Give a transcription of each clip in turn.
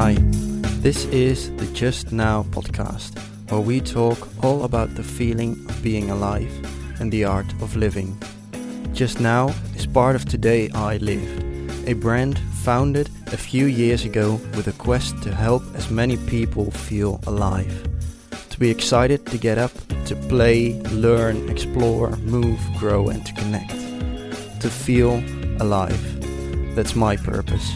Hi, this is the Just Now podcast, where we talk all about the feeling of being alive and the art of living. Just Now is part of Today I Lived, a brand founded a few years ago with a quest to help as many people feel alive. To be excited to get up, to play, learn, explore, move, grow, and to connect. To feel alive. That's my purpose.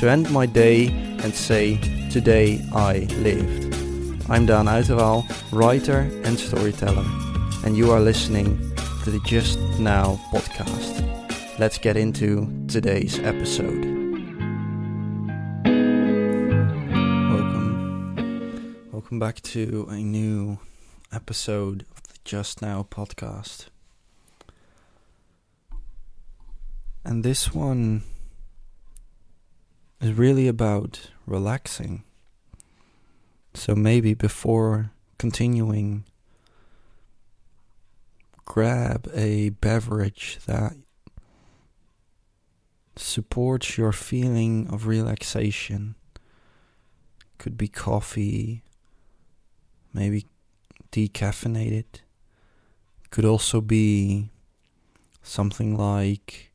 To end my day and say, Today I lived. I'm Dan Uiterwaal, writer and storyteller, and you are listening to the Just Now podcast. Let's get into today's episode. Welcome. Welcome back to a new episode of the Just Now podcast. And this one is really about relaxing. So maybe before continuing, grab a beverage that supports your feeling of relaxation. Could be coffee, maybe decaffeinated. Could also be something like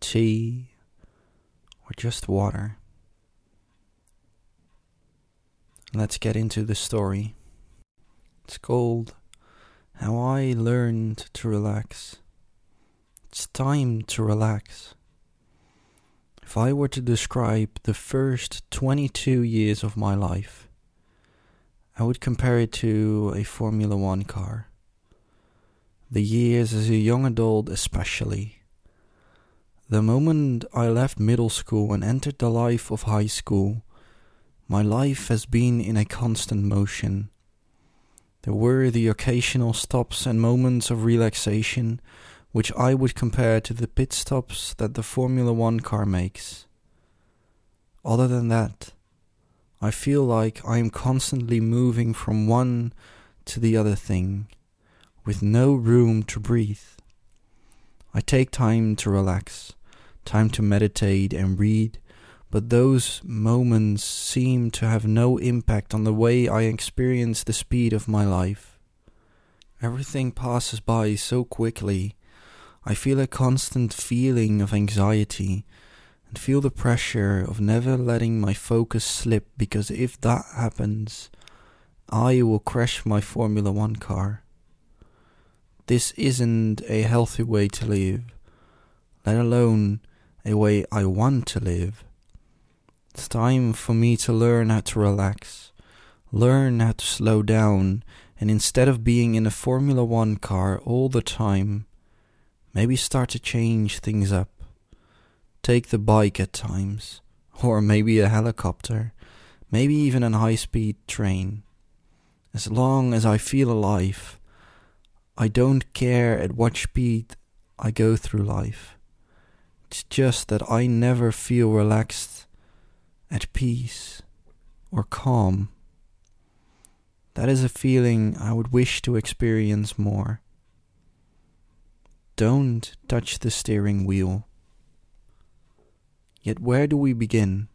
tea or just water. Let's get into the story. It's called How I Learned to Relax. It's time to relax. If I were to describe the first 22 years of my life, I would compare it to a Formula One car. The years as a young adult, especially. The moment I left middle school and entered the life of high school, my life has been in a constant motion. There were the occasional stops and moments of relaxation, which I would compare to the pit stops that the Formula One car makes. Other than that, I feel like I am constantly moving from one to the other thing, with no room to breathe. I take time to relax, time to meditate and read, but those moments seem to have no impact on the way I experience the speed of my life. Everything passes by so quickly. I feel a constant feeling of anxiety and feel the pressure of never letting my focus slip because if that happens, I will crash my Formula One car. This isn't a healthy way to live, let alone a way I want to live. It's time for me to learn how to relax, learn how to slow down, and instead of being in a Formula One car all the time, maybe start to change things up. Take the bike at times, or maybe a helicopter, maybe even a high speed train. As long as I feel alive, I don't care at what speed I go through life. It's just that I never feel relaxed, at peace, or calm. That is a feeling I would wish to experience more. Don't touch the steering wheel. Yet where do we begin?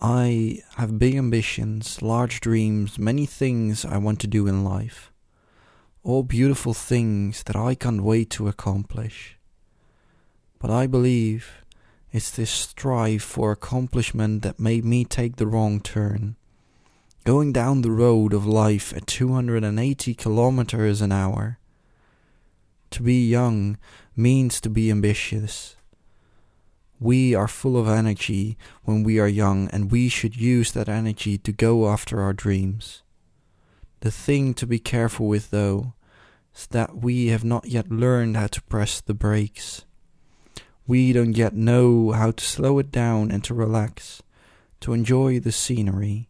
I have big ambitions, large dreams, many things I want to do in life all beautiful things that I can't wait to accomplish. But I believe it's this strive for accomplishment that made me take the wrong turn. Going down the road of life at 280 kilometers an hour. To be young means to be ambitious. We are full of energy when we are young, and we should use that energy to go after our dreams. The thing to be careful with, though, that we have not yet learned how to press the brakes. We don't yet know how to slow it down and to relax, to enjoy the scenery.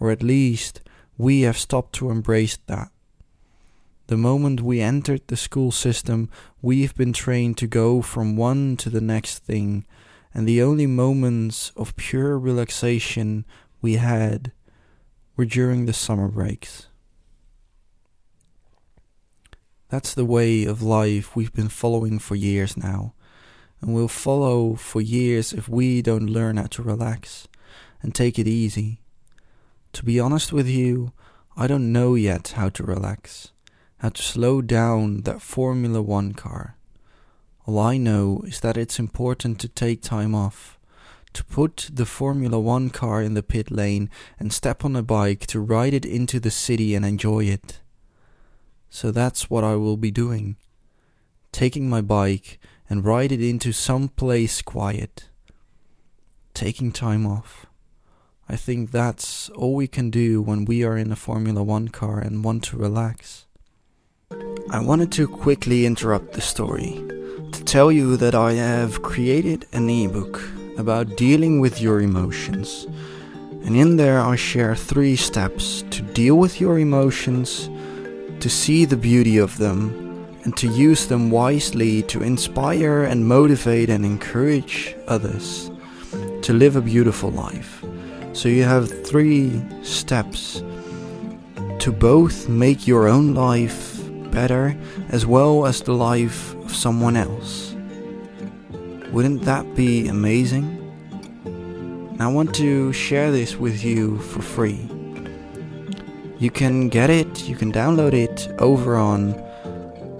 Or at least we have stopped to embrace that. The moment we entered the school system, we've been trained to go from one to the next thing, and the only moments of pure relaxation we had were during the summer breaks. That's the way of life we've been following for years now, and we'll follow for years if we don't learn how to relax, and take it easy. To be honest with you, I don't know yet how to relax, how to slow down that Formula One car. All I know is that it's important to take time off, to put the Formula One car in the pit lane and step on a bike to ride it into the city and enjoy it. So that's what I will be doing. Taking my bike and ride it into some place quiet. Taking time off. I think that's all we can do when we are in a Formula One car and want to relax. I wanted to quickly interrupt the story to tell you that I have created an ebook about dealing with your emotions. And in there, I share three steps to deal with your emotions, to see the beauty of them, and to use them wisely to inspire and motivate and encourage others to live a beautiful life. So you have three steps to both make your own life better as well as the life of someone else. Wouldn't that be amazing? I want to share this with you for free. You can get it, you can download it over on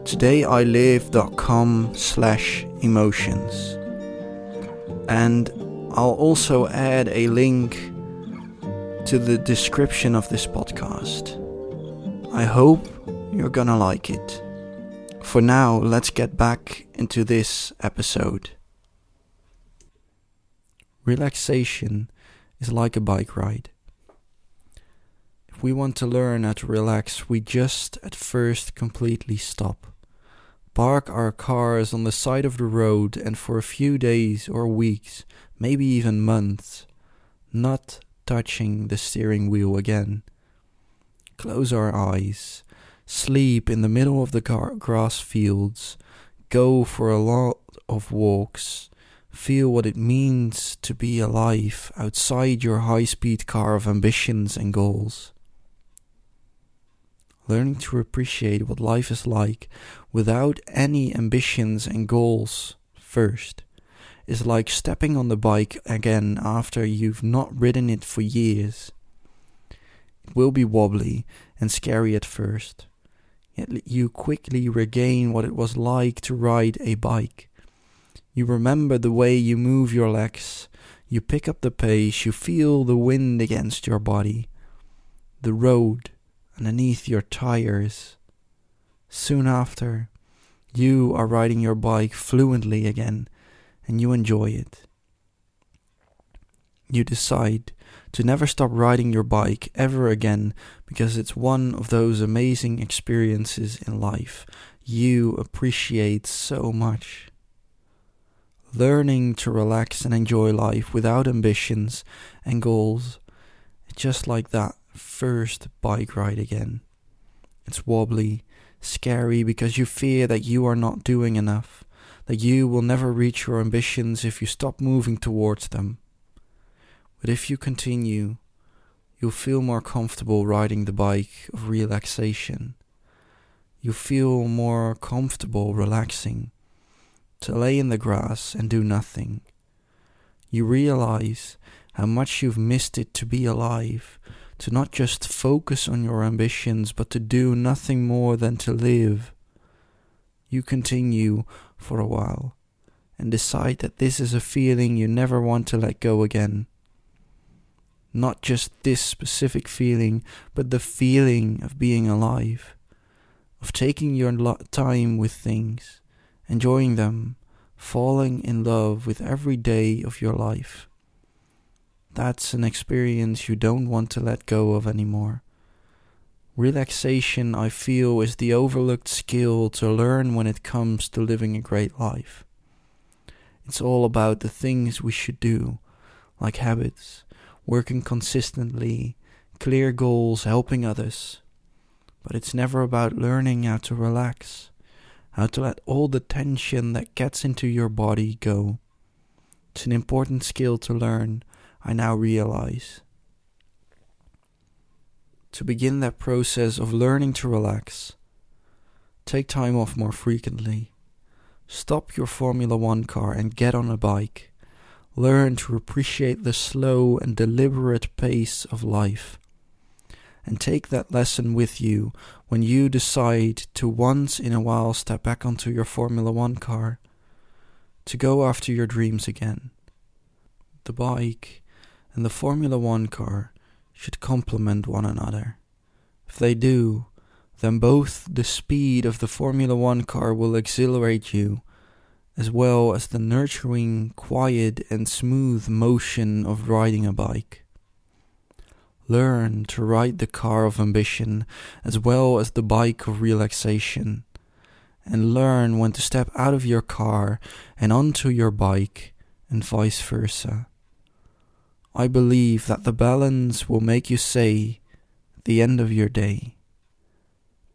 todayilived.com slash emotions. And I'll also add a link to the description of this podcast. I hope you're gonna like it. For now, let's get back into this episode. Relaxation is like a bike ride. We want to learn how to relax, we just at first completely stop. Park our cars on the side of the road and for a few days or weeks, maybe even months, not touching the steering wheel again. Close our eyes, sleep in the middle of the gar- grass fields, go for a lot of walks, feel what it means to be alive outside your high speed car of ambitions and goals. Learning to appreciate what life is like without any ambitions and goals first is like stepping on the bike again after you've not ridden it for years. It will be wobbly and scary at first, yet you quickly regain what it was like to ride a bike. You remember the way you move your legs, you pick up the pace, you feel the wind against your body, the road underneath your tires. Soon after, you are riding your bike fluently again and you enjoy it. You decide to never stop riding your bike ever again because it's one of those amazing experiences in life you appreciate so much. Learning to relax and enjoy life without ambitions and goals, just like that first bike ride again. It's wobbly, scary because you fear that you are not doing enough that you will never reach your ambitions if you stop moving towards them. But if you continue, you'll feel more comfortable riding the bike of relaxation. You'll feel more comfortable relaxing, to lay in the grass and do nothing. You realize how much you've missed it to be alive, to not just focus on your ambitions, but to do nothing more than to live. You continue for a while and decide that this is a feeling you never want to let go again. Not just this specific feeling, but the feeling of being alive, of taking your time with things, enjoying them, falling in love with every day of your life. That's an experience you don't want to let go of anymore. Relaxation, I feel, is the overlooked skill to learn when it comes to living a great life. It's all about the things we should do, like habits, working consistently, clear goals, helping others. But it's never about learning how to relax, how to let all the tension that gets into your body go. It's an important skill to learn, I now realize to begin that process of learning to relax. Take time off more frequently. Stop your Formula One car and get on a bike. learn to appreciate the slow and deliberate pace of life. And take that lesson with you when you decide to once in a while step back onto your Formula One car to go after your dreams again. The bike and the Formula One car should complement one another. If they do, then both the speed of the Formula One car will exhilarate you, as well as the nurturing, quiet, and smooth motion of riding a bike. Learn to ride the car of ambition as well as the bike of relaxation and learn when to step out of your car and onto your bike, and vice versa. I believe that the balance will make you say the end of your day,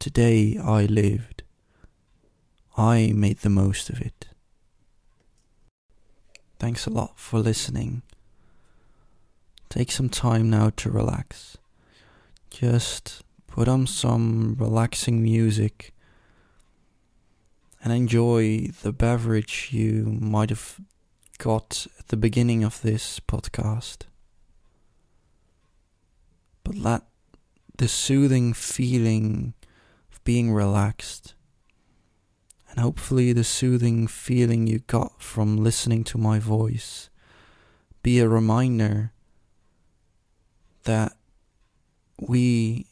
Today I lived. I made the most of it. Thanks a lot for listening. Take some time now to relax. Just put on some relaxing music and enjoy the beverage you might have got at the beginning of this podcast. But let the soothing feeling of being relaxed and hopefully the soothing feeling you got from listening to my voice be a reminder that we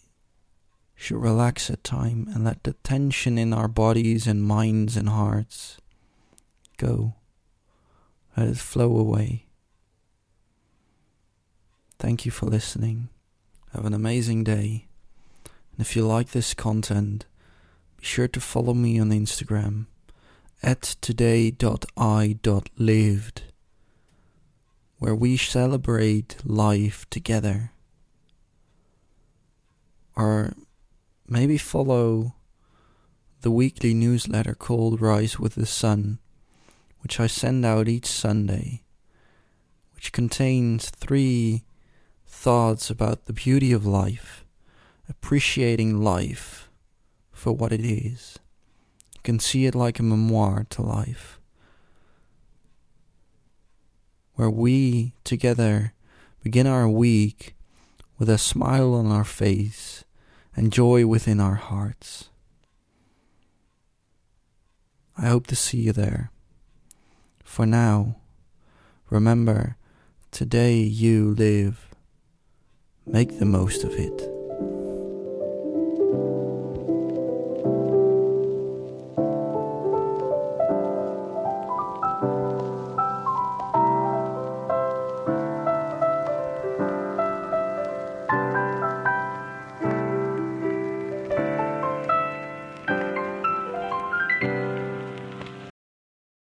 should relax at time and let the tension in our bodies and minds and hearts go. Let it flow away. Thank you for listening. Have an amazing day. And if you like this content, be sure to follow me on Instagram at today.i.lived, where we celebrate life together. Or maybe follow the weekly newsletter called Rise with the Sun, which I send out each Sunday, which contains three thoughts about the beauty of life, appreciating life for what it is. You can see it like a memoir to life, where we together begin our week with a smile on our face and joy within our hearts. I hope to see you there. For now, remember, today you live. Make the most of it.